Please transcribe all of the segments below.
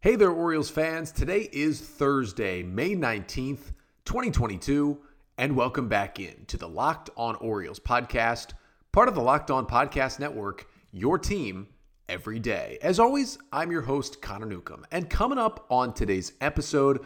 Hey there, Orioles fans. Today is Thursday, May 19th, 2022, and welcome back in to the Locked On Orioles podcast, part of the Locked On Podcast Network, your team every day. As always, I'm your host, Connor Newcomb, and coming up on today's episode,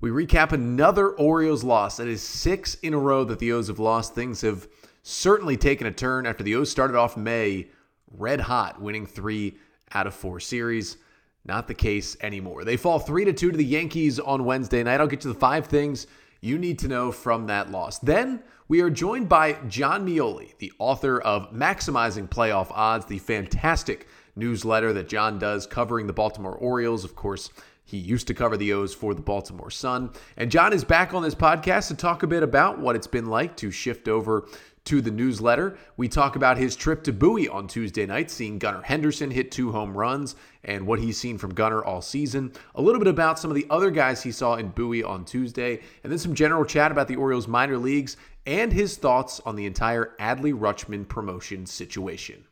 we recap another Orioles loss. That is six in a row that the O's have lost. Things have certainly taken a turn after the O's started off May red hot, winning three out of four series. Not the case anymore. They fall 3 to 2 to the Yankees on Wednesday night. I'll get to the five things you need to know from that loss. Then we are joined by John Meoli, the author of Maximizing Playoff Odds, the fantastic newsletter that John does covering the Baltimore Orioles. Of course, he used to cover the O's for the Baltimore Sun. And John is back on this podcast to talk a bit about what it's been like to shift over to the newsletter. We talk about his trip to Bowie on Tuesday night, seeing Gunnar Henderson hit two home runs and what he's seen from Gunnar all season. A little bit about some of the other guys he saw in Bowie on Tuesday, and then some general chat about the Orioles minor leagues and his thoughts on the entire Adley Rutschman promotion situation.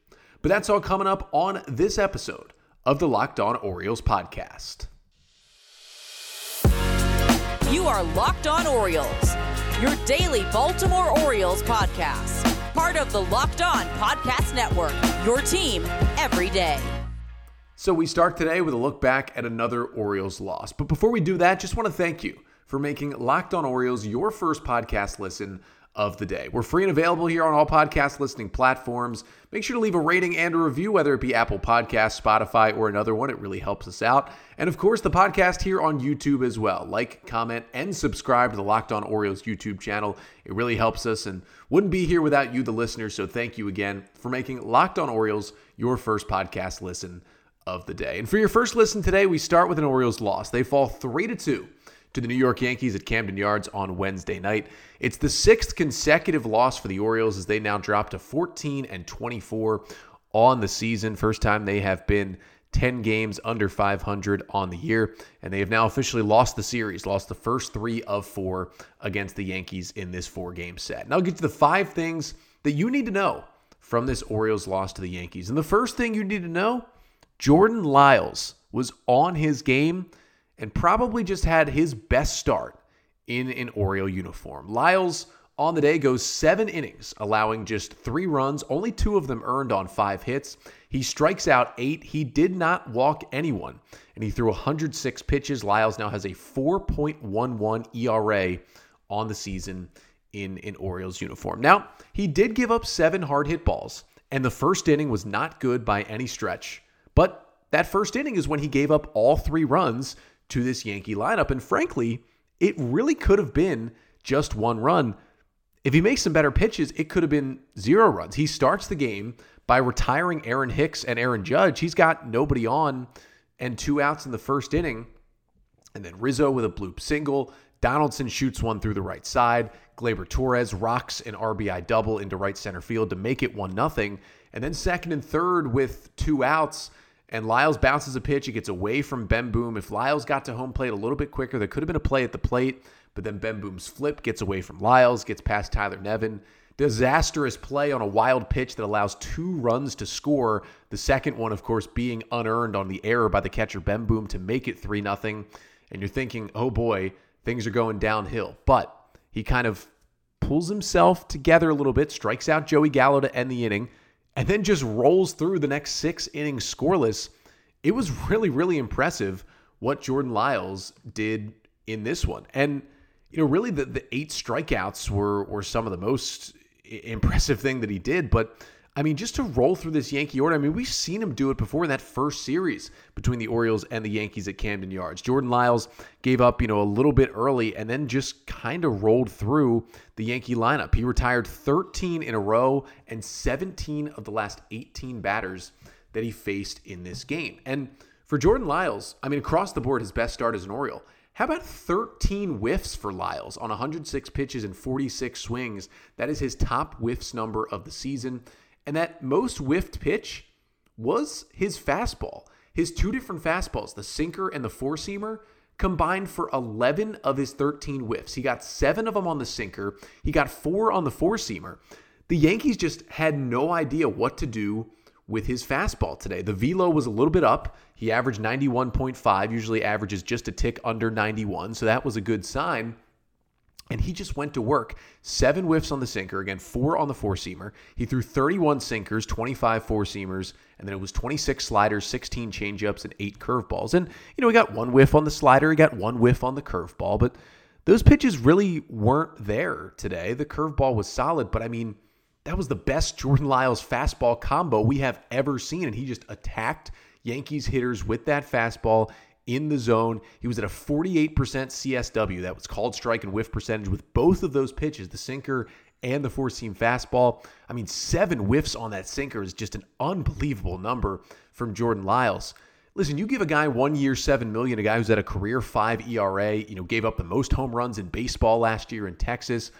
But that's all coming up on this episode of the Locked On Orioles podcast. You are Locked On Orioles your daily Baltimore Orioles podcast. Part of the Locked On Podcast Network, your team every day. So we start today with a look back at another Orioles loss. But before we do that, just want to thank you for making Locked On Orioles your first podcast listen of the day. We're free and available here on all podcast listening platforms. Make sure to leave a rating and a review, whether it be Apple Podcasts, Spotify, or another one. It really helps us out. And of course, the podcast here on YouTube as well. Like, comment, and subscribe to the Locked On Orioles YouTube channel. It really helps us and wouldn't be here without you, the listeners. So thank you again for making Locked On Orioles your first podcast listen of the day. And for your first listen today, we start with an Orioles loss. They fall 3 to 2 to the New York Yankees at Camden Yards on Wednesday night. It's the sixth consecutive loss for the Orioles as they now drop to 14 and 24 on the season. First time they have been 10 games under 500 on the year, and they have now officially lost the series, lost the first three of four against the Yankees in this four game set. Now, I'll get to the five things that you need to know from this Orioles loss to the Yankees. And the first thing you need to know Jordan Lyles was on his game and probably just had his best start in an Oriole uniform. Lyles on the day goes seven innings, allowing just three runs, only two of them earned on five hits. He strikes out eight. He did not walk anyone, and he threw 106 pitches. Lyles now has a 4.11 ERA on the season in an Orioles uniform. Now, he did give up seven hard hit balls, and the first inning was not good by any stretch. But that first inning is when he gave up all three runs to this Yankee lineup. And frankly, it really could have been just one run. If he makes some better pitches, it could have been zero runs. He starts the game by retiring Aaron Hicks and Aaron Judge. He's got nobody on and two outs in the first inning. And then Rizzo with a bloop single. Donaldson shoots one through the right side. Gleyber Torres rocks an RBI double into right center field to make it 1 0. And then second and third with two outs and Lyles bounces a pitch. It gets away from Bemboom. If Lyles got to home plate a little bit quicker, there could have been a play at the plate, but then Bemboom's flip gets away from Lyles, gets past Tyler Nevin. Disastrous play on a wild pitch that allows two runs to score. The second one, of course, being unearned on the error by the catcher Bemboom to make it 3 0. And you're thinking, oh boy, things are going downhill. But he kind of pulls himself together a little bit, strikes out Joey Gallo to end the inning and then just rolls through the next six innings scoreless. It was really, really impressive what Jordan Lyles did in this one. And, you know, really the, the eight strikeouts were, were some of the most impressive thing that he did. But I mean, just to roll through this Yankee order, I mean, we've seen him do it before in that first series between the Orioles and the Yankees at Camden Yards. Jordan Lyles gave up, you know, a little bit early and then just kind of rolled through the Yankee lineup. He retired 13 in a row and 17 of the last 18 batters that he faced in this game. And for Jordan Lyles, I mean, across the board, his best start as an Oriole. How about 13 whiffs for Lyles on 106 pitches and 46 swings? That is his top whiffs number of the season. And that most whiffed pitch was his fastball. His two different fastballs, the sinker and the four seamer, combined for 11 of his 13 whiffs. He got seven of them on the sinker, he got four on the four seamer. The Yankees just had no idea what to do with his fastball today. The velo was a little bit up. He averaged 91.5, usually averages just a tick under 91, so that was a good sign. And he just went to work. Seven whiffs on the sinker, again, four on the four seamer. He threw 31 sinkers, 25 four seamers, and then it was 26 sliders, 16 changeups, and eight curveballs. And, you know, he got one whiff on the slider, he got one whiff on the curveball, but those pitches really weren't there today. The curveball was solid, but I mean, that was the best Jordan Lyles fastball combo we have ever seen. And he just attacked Yankees hitters with that fastball in the zone. He was at a 48% CSW. That was called strike and whiff percentage with both of those pitches, the sinker and the four seam fastball. I mean, seven whiffs on that sinker is just an unbelievable number from Jordan Lyles. Listen, you give a guy one year, seven million, a guy who's at a career five ERA, you know, gave up the most home runs in baseball last year in Texas.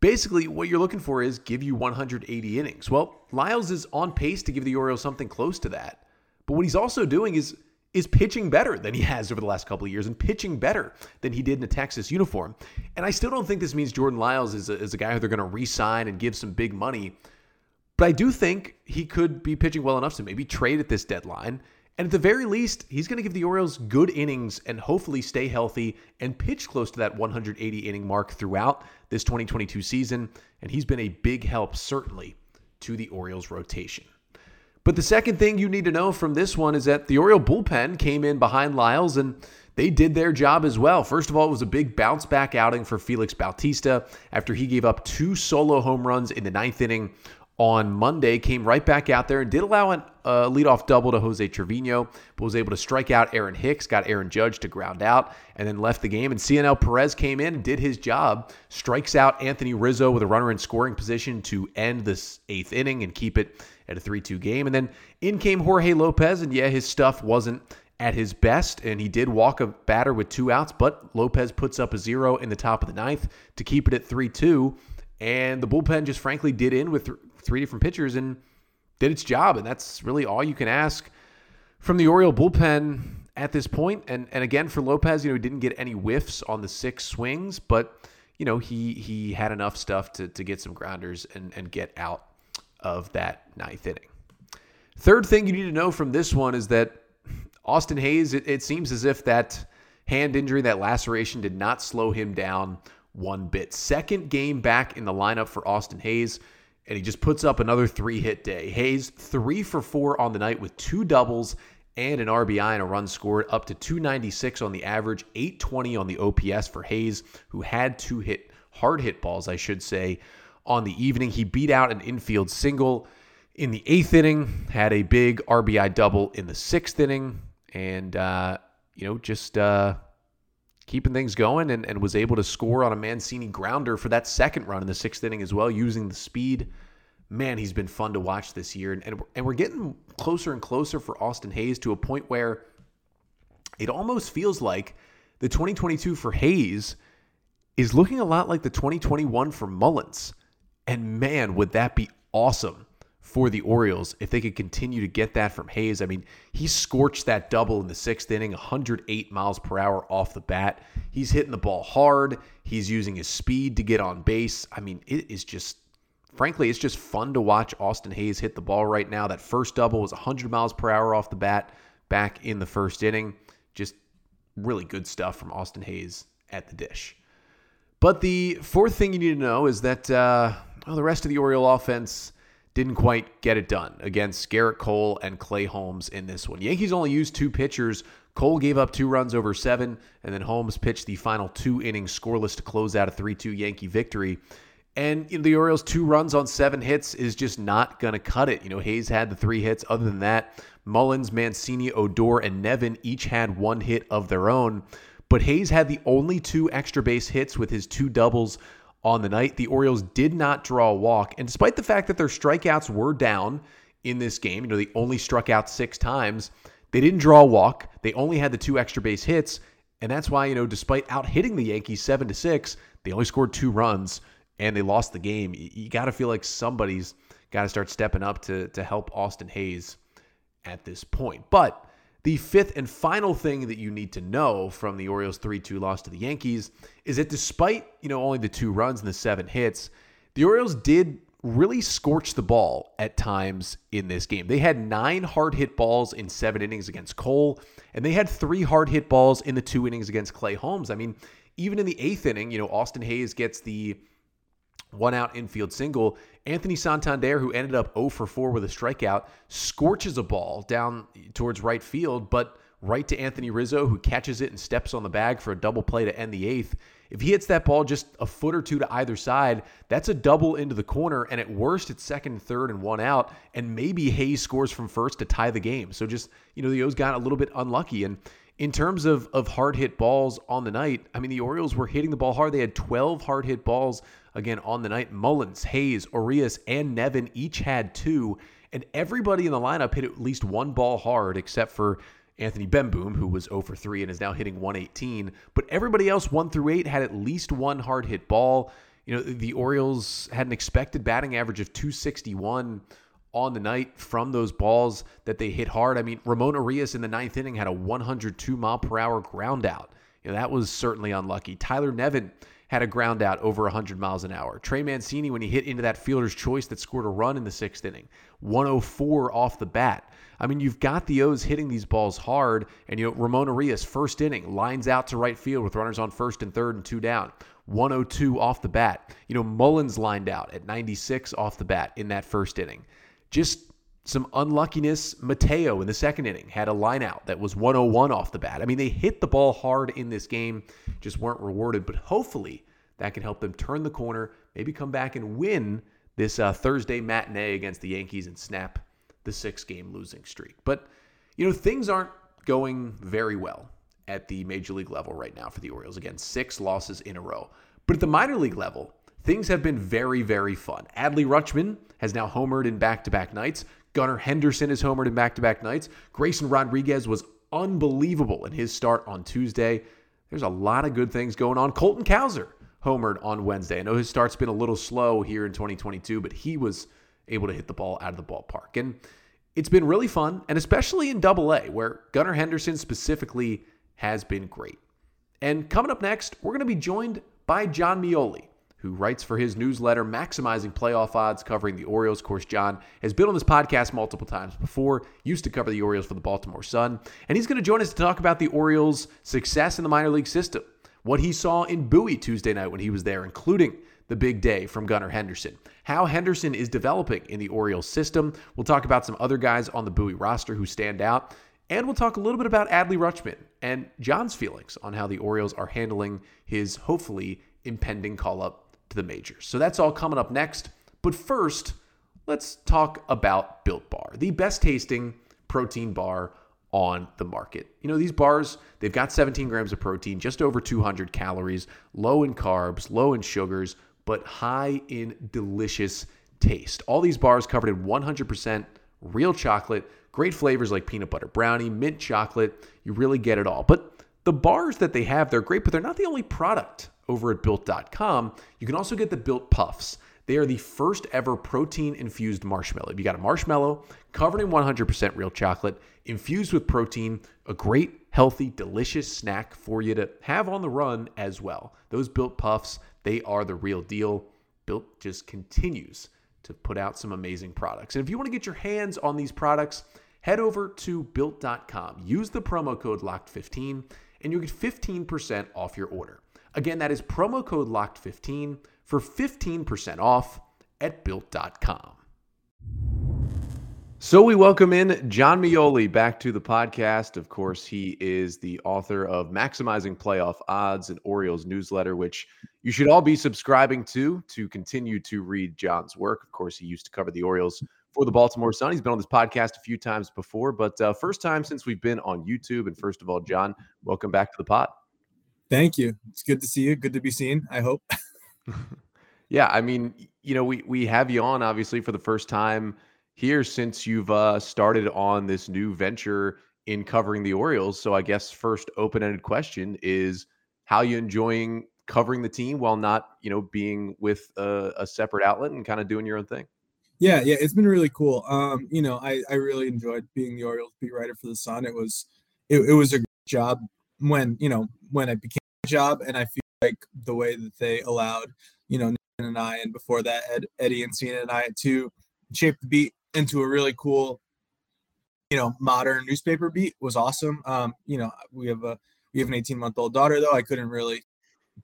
Basically, what you're looking for is give you 180 innings. Well, Lyles is on pace to give the Orioles something close to that. But what he's also doing is is pitching better than he has over the last couple of years and pitching better than he did in a Texas uniform. And I still don't think this means Jordan Lyles is a, is a guy who they're going to re sign and give some big money. But I do think he could be pitching well enough to maybe trade at this deadline. And at the very least, he's going to give the Orioles good innings and hopefully stay healthy and pitch close to that 180 inning mark throughout this 2022 season. And he's been a big help, certainly, to the Orioles rotation. But the second thing you need to know from this one is that the Oriole bullpen came in behind Lyles and they did their job as well. First of all, it was a big bounce back outing for Felix Bautista after he gave up two solo home runs in the ninth inning on Monday, came right back out there and did allow a uh, leadoff double to Jose Trevino, but was able to strike out Aaron Hicks, got Aaron Judge to ground out, and then left the game. And Cionel Perez came in and did his job, strikes out Anthony Rizzo with a runner in scoring position to end this eighth inning and keep it at a 3 2 game. And then in came Jorge Lopez, and yeah, his stuff wasn't at his best, and he did walk a batter with two outs, but Lopez puts up a zero in the top of the ninth to keep it at 3 2. And the bullpen just frankly did in with th- three different pitchers and did its job. And that's really all you can ask from the Oriole bullpen at this point. And and again for Lopez, you know, he didn't get any whiffs on the six swings, but you know, he he had enough stuff to to get some grounders and and get out of that ninth inning. Third thing you need to know from this one is that Austin Hays, it, it seems as if that hand injury, that laceration did not slow him down one bit. Second game back in the lineup for Austin Hays, and he just puts up another three hit day. Hays, three for four on the night with two doubles and an RBI and a run scored, up to 296 on the average, 820 on the OPS for Hays, who had two hit, hard hit balls, I should say, on the evening. He beat out an infield single in the eighth inning, had a big RBI double in the sixth inning, and, uh, you know, just. Uh, keeping things going and, and was able to score on a Mancini grounder for that second run in the sixth inning as well, using the speed. Man, he's been fun to watch this year. And, and, and we're getting closer and closer for Austin Hays to a point where it almost feels like the 2022 for Hays is looking a lot like the 2021 for Mullins. And man, would that be awesome for the Orioles if they could continue to get that from Hays. I mean, he scorched that double in the sixth inning, 108 miles per hour off the bat. He's hitting the ball hard. He's using his speed to get on base. I mean, it is just, frankly, it's just fun to watch Austin Hays hit the ball right now. That first double was 100 miles per hour off the bat back in the first inning. Just really good stuff from Austin Hays at the dish. But the fourth thing you need to know is that uh, well, the rest of the Oriole offense didn't quite get it done against Gerrit Cole and Clay Holmes in this one. Yankees only used two pitchers. Cole gave up two runs over seven, and then Holmes pitched the final two innings scoreless to close out a 3 2 Yankee victory. And you know, the Orioles' two runs on seven hits is just not going to cut it. You know, Hays had the three hits. Other than that, Mullins, Mancini, Odor, and Nevin each had one hit of their own. But Hays had the only two extra base hits with his two doubles on the night. The Orioles did not draw a walk. And despite the fact that their strikeouts were down in this game, you know, they only struck out six times, they didn't draw a walk. They only had the two extra base hits. And that's why, you know, despite out hitting the Yankees seven to six, they only scored two runs and they lost the game. You got to feel like somebody's got to start stepping up to, to help Austin Hays at this point. But the fifth and final thing that you need to know from the Orioles 3-2 loss to the Yankees is that despite, you know, only the two runs and the seven hits, the Orioles did really scorched the ball at times in this game. They had nine hard hit balls in seven innings against Cole, and they had three hard hit balls in the two innings against Clay Holmes. I mean, even in the eighth inning, you know, Austin Hays gets the one out infield single. Anthony Santander, who ended up 0 for 4 with a strikeout, scorches a ball down towards right field, but right to Anthony Rizzo, who catches it and steps on the bag for a double play to end the eighth. If he hits that ball just a foot or two to either side, that's a double into the corner. And at worst, it's second, third, and one out. And maybe Hays scores from first to tie the game. So just, you know, the O's got a little bit unlucky. And in terms of, of hard hit balls on the night, I mean, the Orioles were hitting the ball hard. They had 12 hard hit balls again on the night. Mullins, Hays, Urias, and Nevin each had two. And everybody in the lineup hit at least one ball hard except for Anthony Bemboom, who was 0 for 3 and is now hitting 118. But everybody else, 1 through 8, had at least one hard hit ball. You know, the Orioles had an expected batting average of 261 on the night from those balls that they hit hard. I mean, Ramon Urias in the ninth inning had a 102 mile per hour ground out. You know, that was certainly unlucky. Tyler Nevin had a ground out over 100 miles an hour. Trey Mancini, when he hit into that fielder's choice that scored a run in the sixth inning, 104 off the bat. I mean, you've got the O's hitting these balls hard, and you know Ramon Urias, first inning, lines out to right field with runners on first and third and two down. 102 off the bat. You know, Mullins lined out at 96 off the bat in that first inning. Just some unluckiness. Mateo in the second inning had a line out that was 101 off the bat. I mean, they hit the ball hard in this game, just weren't rewarded, but hopefully that can help them turn the corner, maybe come back and win this uh, Thursday matinee against the Yankees and snap the six game losing streak. But, you know, things aren't going very well at the major league level right now for the Orioles. Again, six losses in a row. But at the minor league level, things have been very, very fun. Adley Rutschman has now homered in back to back nights. Gunnar Henderson has homered in back to back nights. Grayson Rodriguez was unbelievable in his start on Tuesday. There's a lot of good things going on. Colton Cowser homered on Wednesday. I know his start's been a little slow here in 2022, but he was able to hit the ball out of the ballpark. And it's been really fun, and especially in double A, where Gunnar Henderson specifically has been great. And coming up next, we're going to be joined by John Meoli, who writes for his newsletter, Maximizing Playoff Odds, covering the Orioles. Of course, John has been on this podcast multiple times before, used to cover the Orioles for the Baltimore Sun, and he's going to join us to talk about the Orioles' success in the minor league system, what he saw in Bowie Tuesday night when he was there, including the big day from Gunnar Henderson. How Henderson is developing in the Orioles system. We'll talk about some other guys on the Bowie roster who stand out. And we'll talk a little bit about Adley Rutschman and John's feelings on how the Orioles are handling his hopefully impending call up to the majors. So that's all coming up next. But first, let's talk about Built Bar, the best tasting protein bar on the market. You know, these bars, they've got 17 grams of protein, just over 200 calories, low in carbs, low in sugars, but high in delicious taste. All these bars covered in 100% real chocolate, great flavors like peanut butter brownie, mint chocolate. You really get it all. But the bars that they have, they're great, but they're not the only product over at built.com. You can also get the built puffs. They are the first ever protein infused marshmallow. If you got a marshmallow covered in 100% real chocolate, infused with protein, a great, healthy, delicious snack for you to have on the run as well. Those built puffs, they are the real deal. Built just continues to put out some amazing products. And if you want to get your hands on these products, head over to built.com. Use the promo code LOCKED15 and you'll get 15% off your order. Again, that is promo code LOCKED15 for 15% off at built.com. So we welcome in John Meoli back to the podcast. Of course, he is the author of Maximizing Playoff Odds and Orioles newsletter, which you should all be subscribing to to continue to read John's work. Of course, he used to cover the Orioles for the Baltimore Sun. He's been on this podcast a few times before, but uh, first time since we've been on YouTube. And first of all, John, welcome back to the pod. Thank you. It's good to see you. Good to be seen. I hope. yeah, I mean, you know, we we have you on obviously for the first time here since you've uh, started on this new venture in covering the Orioles. So I guess first open-ended question is how you enjoying covering the team while not, you know, being with a, a separate outlet and kind of doing your own thing. Yeah, yeah, it's been really cool. Um, you know, I, I really enjoyed being the Orioles beat writer for the Sun. It was it, it was a great job when, you know, when I became job and I feel like the way that they allowed, you know, and I, and before that, Ed, Eddie Encina and I to shape the beat into a really cool, you know, modern newspaper beat was awesome. Um, you know, we have a we have an 18 month old daughter though. I couldn't really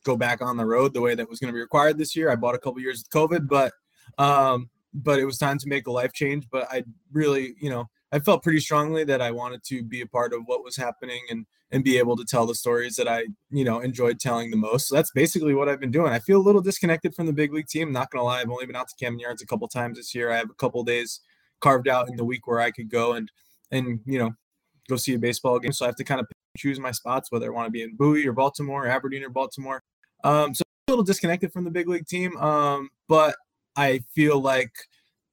go back on the road the way that was going to be required this year. I bought a couple years of COVID, but um, but it was time to make a life change. But I really, you know, I felt pretty strongly that I wanted to be a part of what was happening and and be able to tell the stories that I, you know, enjoyed telling the most. So that's basically what I've been doing. I feel a little disconnected from the big league team. not gonna lie, I've only been out to Camden Yards a couple times this year. I have a couple days carved out in the week where I could go and and you know go see a baseball game. So I have to kind of choose my spots whether I want to be in Bowie or Baltimore, or Aberdeen or Baltimore. Um, so a little disconnected from the big league team. Um, but I feel like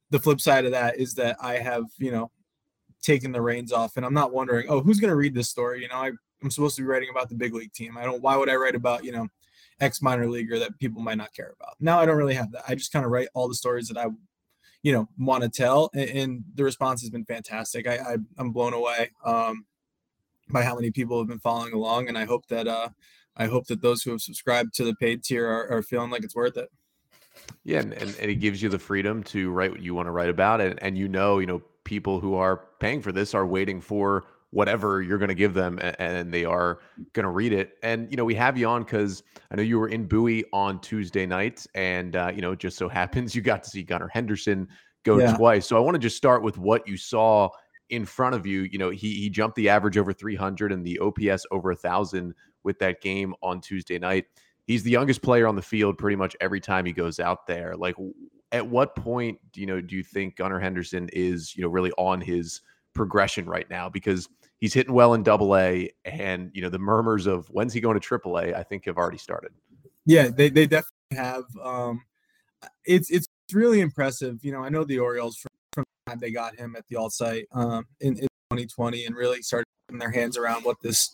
the flip side of that is that I have, you know, taken the reins off and I'm not wondering, oh, who's going to read this story? You know, I, I'm supposed to be writing about the big league team. I don't, why would I write about, you know, ex minor leaguer that people might not care about? Now I don't really have that. I just kind of write all the stories that I, you know, want to tell. And, and, the response has been fantastic. I, I am blown away um, by how many people have been following along. And I hope that, uh, I hope that those who have subscribed to the paid tier are, are feeling like it's worth it. Yeah, and, and, it gives you the freedom to write what you want to write about, and and you know, you know, people who are paying for this are waiting for whatever you're going to give them and, they are going to read it. And you know we have you on because i know you were in bowie on tuesday night and uh, you know it just so happens you got to see gunnar henderson go yeah. twice. So i want to just start with what you saw in front of you. You know he, he jumped the average over 300 and the ops over a thousand with that game on tuesday night. He's the youngest player on the field pretty much every time he goes out there. Like at what point you know do you think Gunnar Henderson is you know really on his progression right now because he's hitting well in double A and you know the murmurs of when's he going to triple A I think have already started. Yeah, they, they definitely have um it's it's really impressive. You know, I know the Orioles from, from the time they got him at the alt site um in, in 2020 and really started putting their hands around what this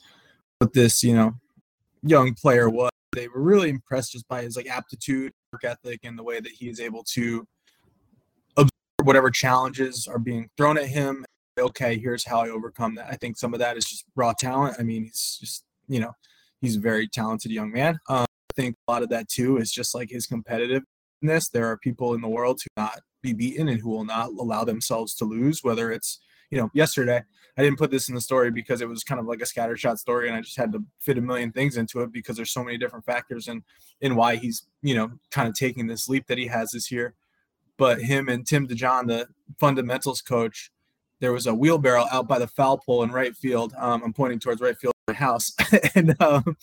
what this, you know, young player was. They were really impressed just by his like aptitude work ethic and the way that he is able to absorb whatever challenges are being thrown at him. Okay, here's how I overcome that. I think some of that is just raw talent. I mean, he's just, you know, he's a very talented young man. Um, I think a lot of that too is just like his competitiveness. There are people in the world who not be beaten and who will not allow themselves to lose, whether it's, you know, yesterday I didn't put this in the story because it was kind of like a scattershot story, and I just had to fit a million things into it because there's so many different factors and in, why he's you know kind of taking this leap that he has this year. But him and Tim DeJohn, the fundamentals coach, there was a wheelbarrow out by the foul pole in right field. Um, I'm pointing towards right field my house, and um,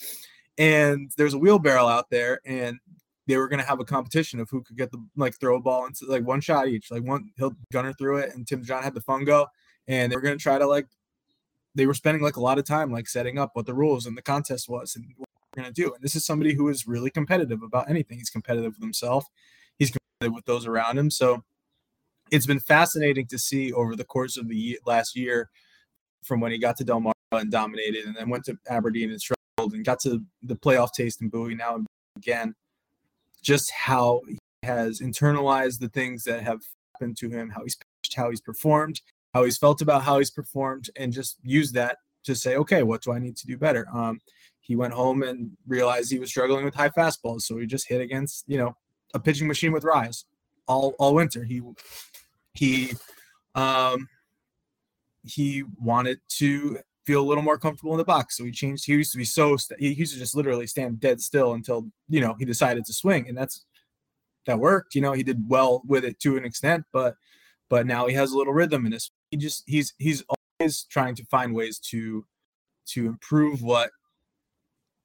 and there's a wheelbarrow out there, and they were going to have a competition of who could get the like throw a ball into like one shot each, like one he'll gunner through it, and Tim John had the fungo, and they were going to try to like they were spending like a lot of time like setting up what the rules and the contest was and what we're going to do and this is somebody who is really competitive about anything. He's competitive with himself. He's competitive with those around him. So it's been fascinating to see over the course of the last year from when he got to Del Mar and dominated and then went to Aberdeen and struggled and got to the playoff taste in Bowie now and again. Just how he has internalized the things that have happened to him how he's pitched how he's performed how he's felt about how he's performed, and just use that to say, okay, what do I need to do better? Um, he went home and realized he was struggling with high fastballs, so he just hit against you know a pitching machine with Rise all all winter. He he um, he wanted to feel a little more comfortable in the box, so he changed. He used to be so he used to just literally stand dead still until you know he decided to swing, and that's that worked. You know, he did well with it to an extent, but but now he has a little rhythm in his he just he's he's always trying to find ways to to improve what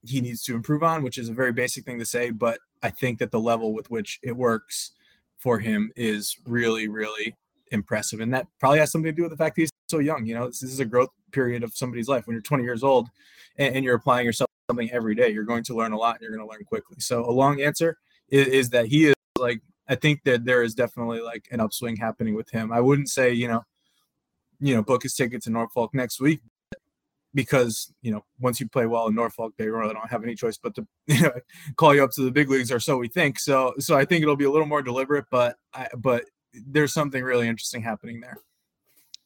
he needs to improve on, which is a very basic thing to say, but I think that the level with which it works for him is really, really impressive. And that probably has something to do with the fact that he's so young. You know, this, this is a growth period of somebody's life. When you're 20 years old and, and, you're applying yourself something every day, you're going to learn a lot and you're going to learn quickly. So a long answer is, is that he is like, I think that there is definitely like an upswing happening with him. I wouldn't say, you know, you know, book his ticket to Norfolk next week because you know once you play well in Norfolk, they really don't have any choice but to you know call you up to the big leagues, or so we think. So so I think it'll be a little more deliberate, but I, but there's something really interesting happening there.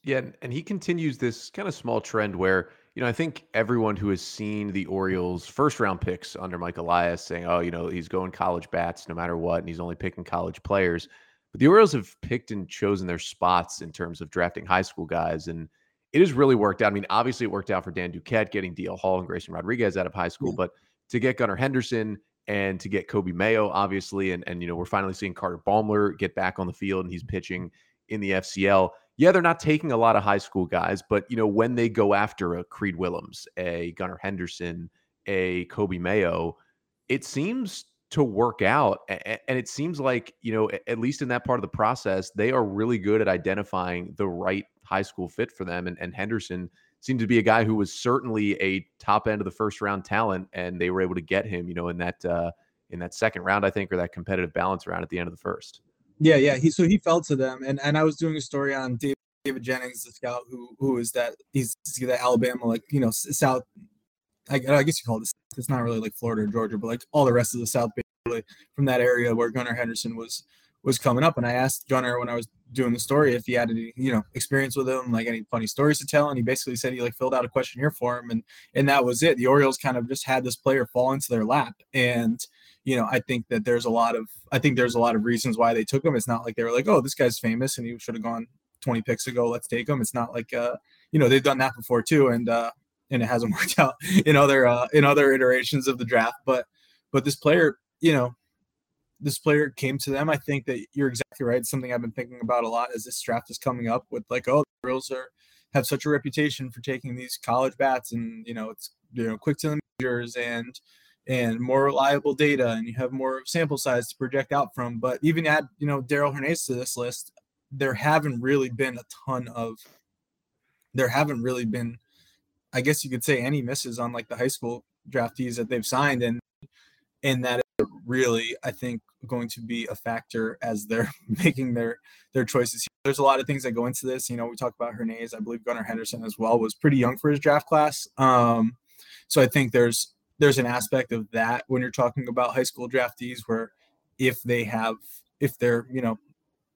Yeah, and he continues this kind of small trend where you know, I think everyone who has seen the Orioles' first round picks under Mike Elias saying, oh, you know, he's going college bats no matter what, and he's only picking college players. But the Orioles have picked and chosen their spots in terms of drafting high school guys. And it has really worked out. I mean, obviously, it worked out for Dan Duquette getting DL Hall and Grayson Rodriguez out of high school, yeah. but to get Gunnar Henderson and to get Coby Mayo, obviously, and and you know, we're finally seeing Carter Baumler get back on the field and he's pitching in the FCL. Yeah, they're not taking a lot of high school guys, but you know, when they go after a Creed Willems, a Gunnar Henderson, a Coby Mayo, it seems to work out. And it seems like, you know, at least in that part of the process, they are really good at identifying the right high school fit for them. And, and Henderson seemed to be a guy who was certainly a top end of the first round talent, and they were able to get him, you know, in that uh, in that second round, I think, or that competitive balance round at the end of the first. Yeah, yeah. He so he fell to them, and and I was doing a story on David, David Jennings, the scout, who who is that he's that Alabama, like you know, South. I, I guess you call it. It's not really like Florida or Georgia, but like all the rest of the South basically from that area where Gunnar Henderson was was coming up. And I asked Gunnar when I was doing the story if he had any, you know, experience with him, like any funny stories to tell. And he basically said he like filled out a questionnaire for him and and that was it. The Orioles kind of just had this player fall into their lap. And, you know, I think that there's a lot of I think there's a lot of reasons why they took him. It's not like they were like, oh, this guy's famous and he should have gone 20 picks ago. Let's take him. It's not like uh, you know, they've done that before too. And uh and it hasn't worked out in other uh in other iterations of the draft. But but this player, you know, this player came to them. I think that you're exactly right. It's something I've been thinking about a lot as this draft is coming up with like, oh, the Orioles are have such a reputation for taking these college bats and you know it's you know quick to the and and more reliable data and you have more sample size to project out from. But even add, you know, Darell Hernaiz to this list, there haven't really been a ton of there haven't really been I guess you could say any misses on like the high school draftees that they've signed and and that is really I think going to be a factor as they're making their their choices. There's a lot of things that go into this. You know, we talked about Hernaiz. I believe Gunnar Henderson as well was pretty young for his draft class. Um, so I think there's there's an aspect of that when you're talking about high school draftees where if they have if they're you know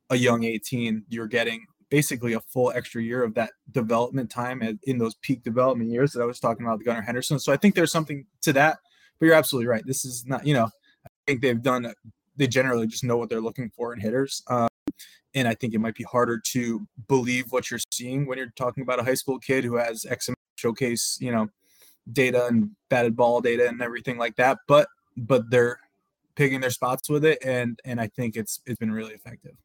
a young 18 you're getting basically a full extra year of that development time in those peak development years that I was talking about with Gunnar Henderson. So I think there's something to that. But you're absolutely right. This is not, you know, I think they've done they generally just know what they're looking for in hitters. Um, and I think it might be harder to believe what you're seeing when you're talking about a high school kid who has XM showcase, you know, data and batted ball data and everything like that. But but they're picking their spots with it, and and I think it's it's been really effective.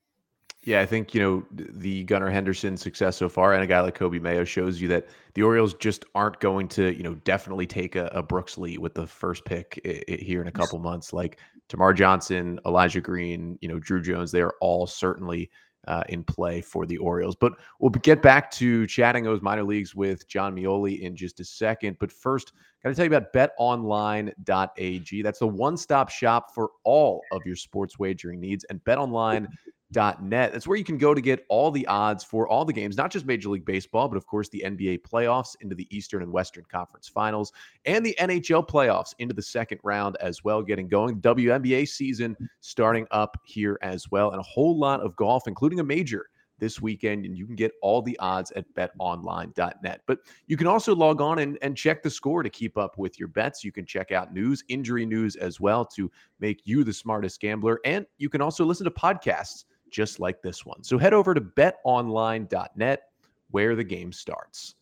Yeah, I think you know the Gunnar Henderson success so far, and a guy like Coby Mayo shows you that the Orioles just aren't going to, you know, definitely take a, a Brooks Lee with the first pick here in a couple months. Like Termarr Johnson, Elijah Green, you know, Druw Jones, they are all certainly uh, in play for the Orioles. But we'll get back to chatting those minor leagues with John Meoli in just a second. But first, got to tell you about betonline.ag. That's the one stop shop for all of your sports wagering needs. And betonline net. That's where you can go to get all the odds for all the games, not just Major League Baseball, but of course the NBA playoffs into the Eastern and Western Conference Finals and the NHL playoffs into the second round as well, getting going. WNBA season starting up here as well, and a whole lot of golf, including a major this weekend, and you can get all the odds at betonline.net. But you can also log on and, and check the score to keep up with your bets. You can check out news, injury news as well to make you the smartest gambler. And you can also listen to podcasts just like this one. So head over to betonline.net where the game starts.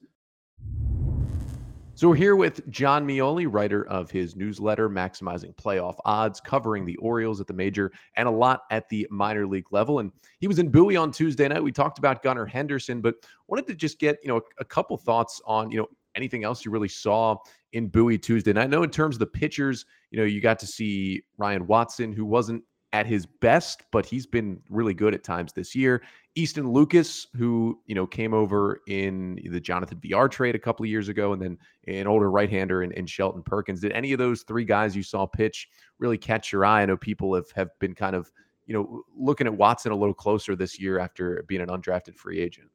So we're here with John Meoli, writer of his newsletter, Maximizing Playoff Odds, covering the Orioles at the major and a lot at the minor league level. And he was in Bowie on Tuesday night. We talked about Gunnar Henderson, but wanted to just get, you know, a, a couple thoughts on, you know, anything else you really saw in Bowie Tuesday. And I know in terms of the pitchers, you know, you got to see Ryan Watson, who wasn't at his best, but he's been really good at times this year. Easton Lucas, who you know came over in the Jonathan Villar trade a couple of years ago, and then an older right-hander in, in, Shelton Perkins. Did any of those three guys you saw pitch really catch your eye? I know people have have been kind of you know looking at Watson a little closer this year after being an undrafted free agent.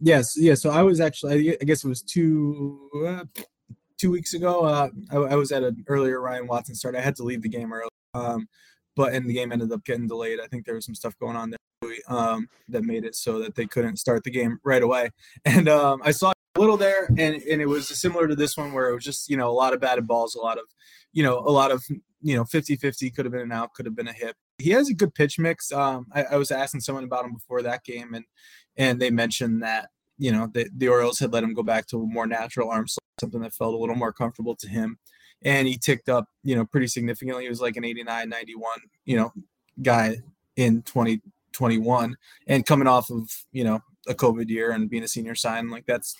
Yes, yeah. So I was actually, I guess it was two uh, two weeks ago. Uh, I, I, was at an earlier Ryan Watson start. I had to leave the game early. Um, but and the game ended up getting delayed. I think there was some stuff going on there um, that made it so that they couldn't start the game right away. And um, I saw a little there, and and it was similar to this one where it was just you know a lot of batted balls, a lot of you know a lot of you know 50-50 could have been an out, could have been a hit. He has a good pitch mix. Um, I, I was asking someone about him before that game, and and they mentioned that you know the, the Orioles had let him go back to a more natural arm slot, something that felt a little more comfortable to him, and he ticked up you know pretty significantly. He was like an 89, 91 you know guy in 2021, and coming off of you know a COVID year and being a senior sign, like that's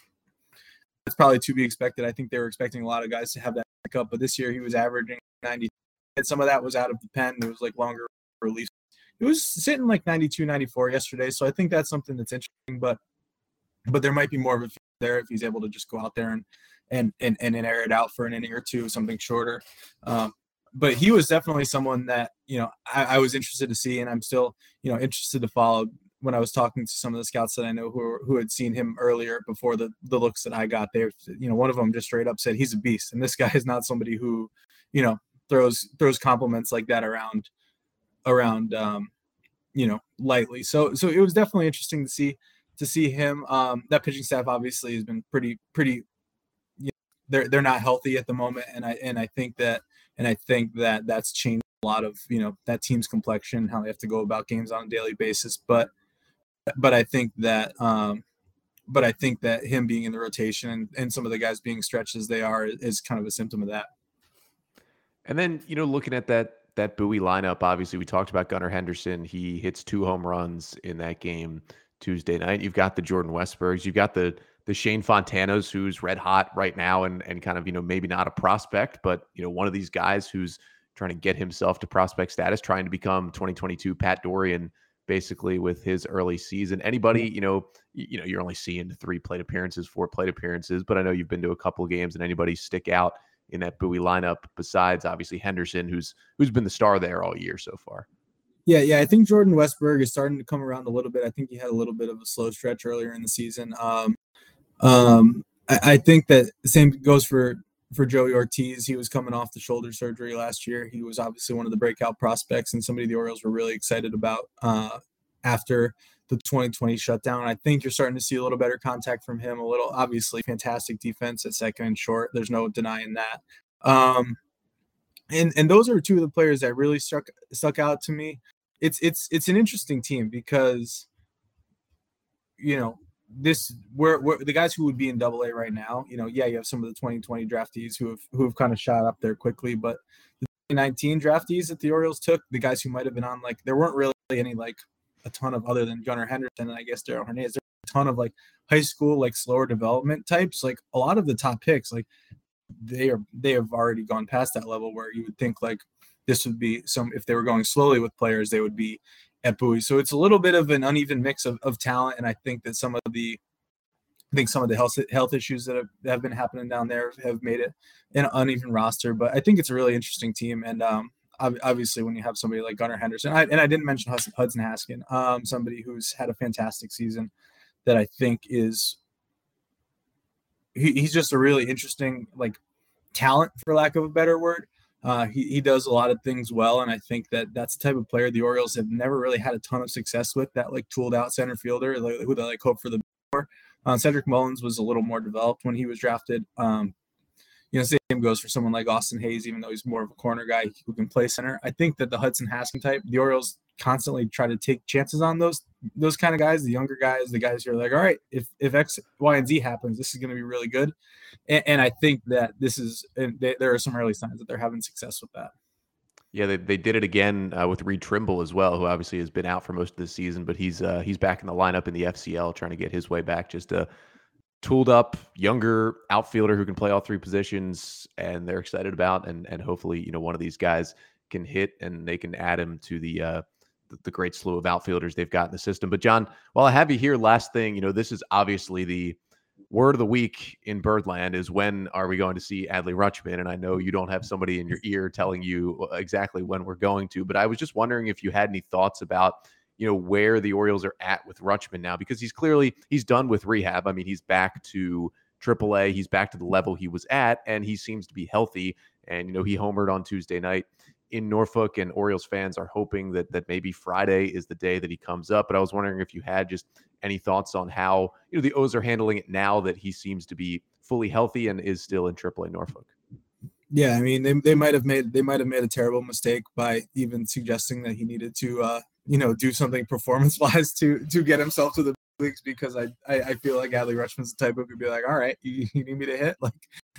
that's probably to be expected. I think they were expecting a lot of guys to have that up, but this year he was averaging 90. And some of that was out of the pen. It was like longer release. It was sitting like 92, 94 yesterday. So I think that's something that's interesting. But but there might be more of a there if he's able to just go out there and and and and air it out for an inning or two, something shorter. Um, but he was definitely someone that you know I, I, was interested to see, and I'm still you know interested to follow. When I was talking to some of the scouts that I know who who had seen him earlier before the the looks that I got there, you know, one of them just straight up said he's a beast, and this guy is not somebody who, you know, throws throws compliments like that around around um, you know lightly. So so it was definitely interesting to see to see him. Um, that pitching staff obviously has been pretty pretty. They're they're not healthy at the moment, and I and I think that and I think that that's changed a lot of you know that team's complexion, how they have to go about games on a daily basis. But but I think that um, but I think that him being in the rotation and, and some of the guys being stretched as they are is kind of a symptom of that. And then you know looking at that that Bowie lineup, obviously we talked about Gunnar Henderson. He hits two home runs in that game Tuesday night. You've got the Jordan Westburgs. You've got the the Shayne Fontanas, who's red hot right now, and and kind of you know maybe not a prospect, but you know one of these guys who's trying to get himself to prospect status, trying to become 2022 Pat Dorrian, basically with his early season. Anybody you know you know you're only seeing three plate appearances, four plate appearances, but I know you've been to a couple of games, and anybody stick out in that Bowie lineup besides obviously Henderson, who's who's been the star there all year so far. Yeah, yeah, I think Jordan Westburg is starting to come around a little bit. I think he had a little bit of a slow stretch earlier in the season. Um, um, I, I think that same goes for for Joey Ortiz. He was coming off the shoulder surgery last year. He was obviously one of the breakout prospects and somebody the Orioles were really excited about uh, after the 2020 shutdown. I think you're starting to see a little better contact from him. A little, obviously, fantastic defense at second and short. There's no denying that. Um, and and those are two of the players that really stuck stuck out to me. It's it's it's an interesting team because you know this we're the guys who would be in double A right now. You know, yeah, you have some of the 2020 draftees who have who have kind of shot up there quickly, but the 2019 draftees that the Orioles took, the guys who might have been on like there weren't really any like a ton of other than Gunnar Henderson and I guess Darell Hernaiz. There's a ton of like high school like slower development types. Like a lot of the top picks, like they are they have already gone past that level where you would think like this would be some if they were going slowly with players, they would be at Bowie. So it's a little bit of an uneven mix of, of talent, and I think that some of the I think some of the health health issues that have, that have been happening down there have made it an uneven roster. But I think it's a really interesting team, and um, obviously when you have somebody like Gunnar Henderson, I, and I didn't mention Hudson Haskin, um, somebody who's had a fantastic season that I think is he, he's just a really interesting like talent for lack of a better word. Uh, he, he does a lot of things well, and I think that that's the type of player the Orioles have never really had a ton of success with. That like tooled out center fielder like, who they like hope for the more. Uh, Cedric Mullins was a little more developed when he was drafted. Um, you know, same goes for someone like Austin Hays, even though he's more of a corner guy who can play center. I think that the Hudson Haskin type, the Orioles constantly try to take chances on those those kind of guys, the younger guys, the guys who are like, all right, if if X, Y, and Z happens, this is going to be really good. And, and, I think that this is, and they, there are some early signs that they're having success with that. Yeah, they, they did it again uh, with Reed Trimble as well, who obviously has been out for most of the season, but he's uh, he's back in the lineup in the FCL, trying to get his way back. Just a tooled up, younger outfielder who can play all three positions, and they're excited about. And and hopefully, you know, one of these guys can hit, and they can add him to the uh, the, great slew of outfielders they've got in the system. But John, while I have you here, last thing, you know, this is obviously the word of the week in Birdland is when are we going to see Adley Rutschman? And I know you don't have somebody in your ear telling you uh, exactly when we're going to, but I was just wondering if you had any thoughts about you know where the Orioles are at with Rutschman now because he's clearly he's done with rehab. I mean, he's back to AAA. He's back to the level he was at, and he seems to be healthy. And you know, he homered on Tuesday night in Norfolk, and Orioles fans are hoping that that maybe Friday is the day that he comes up. But I was wondering if you had just any thoughts on how you know the O's are handling it now that he seems to be fully healthy and is still in AAA Norfolk. Yeah, I mean they, they might have made they might have made a terrible mistake by even suggesting that he needed to uh, you know do something performance wise to to get himself to the leagues because I, I, I feel like Adley Rutschman's the type of who could be like, all right, you, you, need me to hit? Like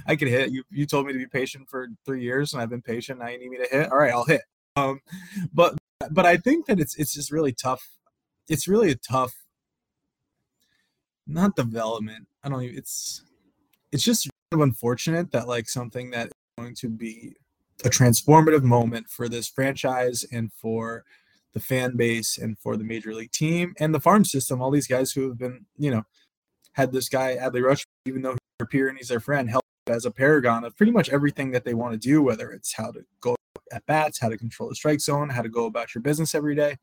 I could hit. You you told me to be patient for three years and I've been patient. Now you need me to hit. All right, I'll hit. Um, but but I think that it's it's just really tough. It's really a tough, not development. I don't. Even, it's it's just kind of unfortunate that like something that is going to be a transformative moment for this franchise and for the fan base and for the major league team and the farm system. All these guys who have been, you know, had this guy Adley Rush, even though he's their peer and he's their friend, help as a paragon of pretty much everything that they want to do, whether it's how to go at bats, how to control the strike zone, how to go about your business every day.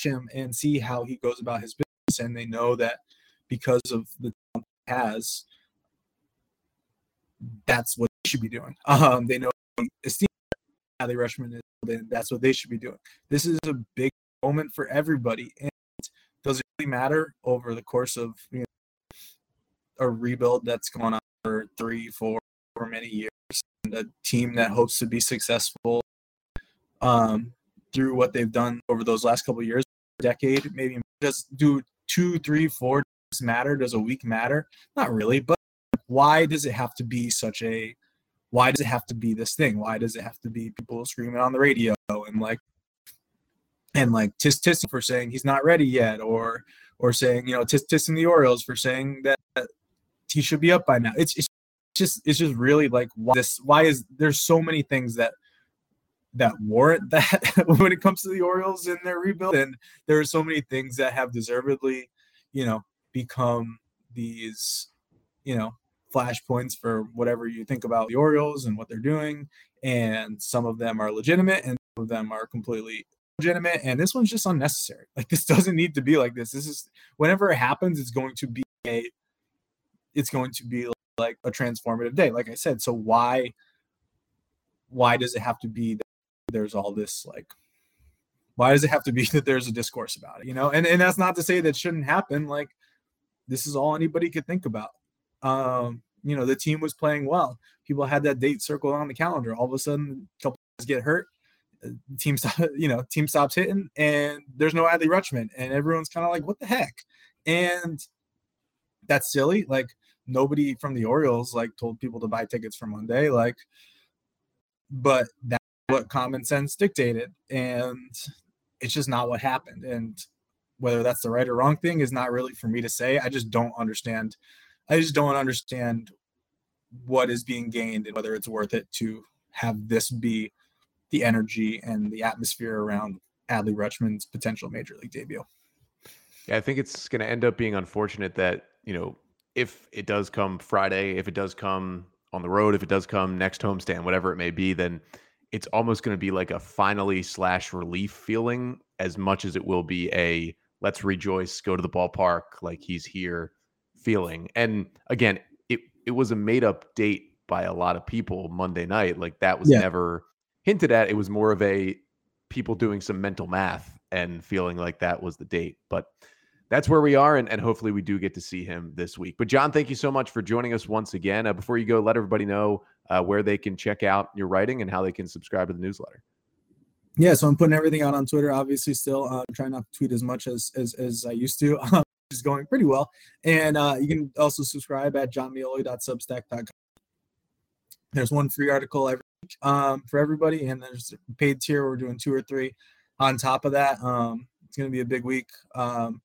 Him and see how he goes about his business, and they know that because of the talent he has, that's what they should be doing. Um, they know esteem Adley Rutschman is then that's what they should be doing. This is a big moment for everybody. And does it really matter over the course of you know, a rebuild that's going on for three, four, or many years, and a team that hopes to be successful um, through what they've done over those last couple years, decade, maybe does do two, three, four does matter? Does a week matter? Not really, but why does it have to be such a why does it have to be this thing? Why does it have to be people screaming on the radio and like and like tis tis for saying he's not ready yet, or or saying you know tis tissing the Orioles for saying that he should be up by now. It's, it's just it's just really like why this why is there's so many things that that warrant that when it comes to the Orioles and their rebuild, and there are so many things that have deservedly, you know, become these, you know, flashpoints for whatever you think about the Orioles and what they're doing. And some of them are legitimate and some of them are completely legitimate. And this one's just unnecessary. Like this doesn't need to be like this. This is whenever it happens, it's going to be a it's going to be like a transformative day. Like I said. So why why does it have to be that there's all this like why does it have to be that there's a discourse about it? You know, and, and that's not to say that shouldn't happen. Like this is all anybody could think about um, you know, the team was playing well. People had that date circled on the calendar. All of a sudden, a couple guys get hurt. Uh, team stop, you know, team stops hitting, and there's no Adley Rutschman, and everyone's kind of like, "What the heck?" And that's silly. Like nobody from the Orioles like told people to buy tickets for Monday. Like, but that's what common sense dictated, and it's just not what happened. And whether that's the right or wrong thing is not really for me to say. I just don't understand I just don't understand what is being gained and whether it's worth it to have this be the energy and the atmosphere around Adley Rutschman's potential major league debut. Yeah, I think it's going to end up being unfortunate that, you know, if it does come Friday, if it does come on the road, if it does come next homestand, whatever it may be, then it's almost going to be like a finally slash relief feeling as much as it will be a let's rejoice, go to the ballpark, like he's here feeling. And again, it it was a made up date by a lot of people Monday night. Like that was yeah. never hinted at. It was more of a people doing some mental math and feeling like that was the date. But that's where we are, and, and hopefully we do get to see him this week. But John, thank you so much for joining us once again. Uh, before you go, let everybody know uh, where they can check out your writing and how they can subscribe to the newsletter. Yeah, so I'm putting everything out on Twitter. Obviously, still uh, trying not to tweet as much as as, as I used to. is going pretty well. And uh, you can also subscribe at jonmeoli.substack.com. There's one free article every week um, for everybody, and there's paid tier. We're doing two or three on top of that. Um, it's going to be a big week, um,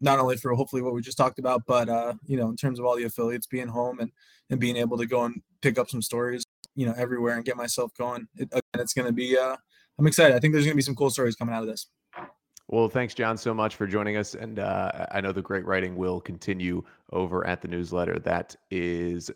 not only for hopefully what we just talked about, but uh, you know, in terms of all the affiliates being home and and being able to go and pick up some stories, you know, everywhere and get myself going. It, again, it's going to be. Uh, I'm excited. I think there's going to be some cool stories coming out of this. Well, thanks, John, so much for joining us. And uh, I know the great writing will continue over at the newsletter. That is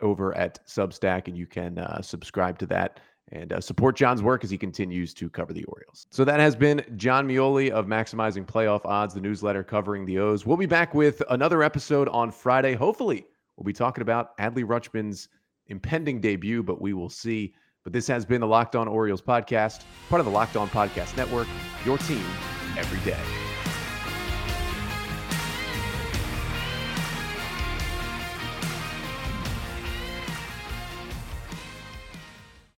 over at Substack, and you can uh, subscribe to that and uh, support John's work as he continues to cover the Orioles. So that has been John Meoli of Maximizing Playoff Odds, the newsletter covering the O's. We'll be back with another episode on Friday. Hopefully, we'll be talking about Adley Rutschman's impending debut, but we will see. But this has been the Locked On Orioles podcast, part of the Locked On Podcast Network, your team every day.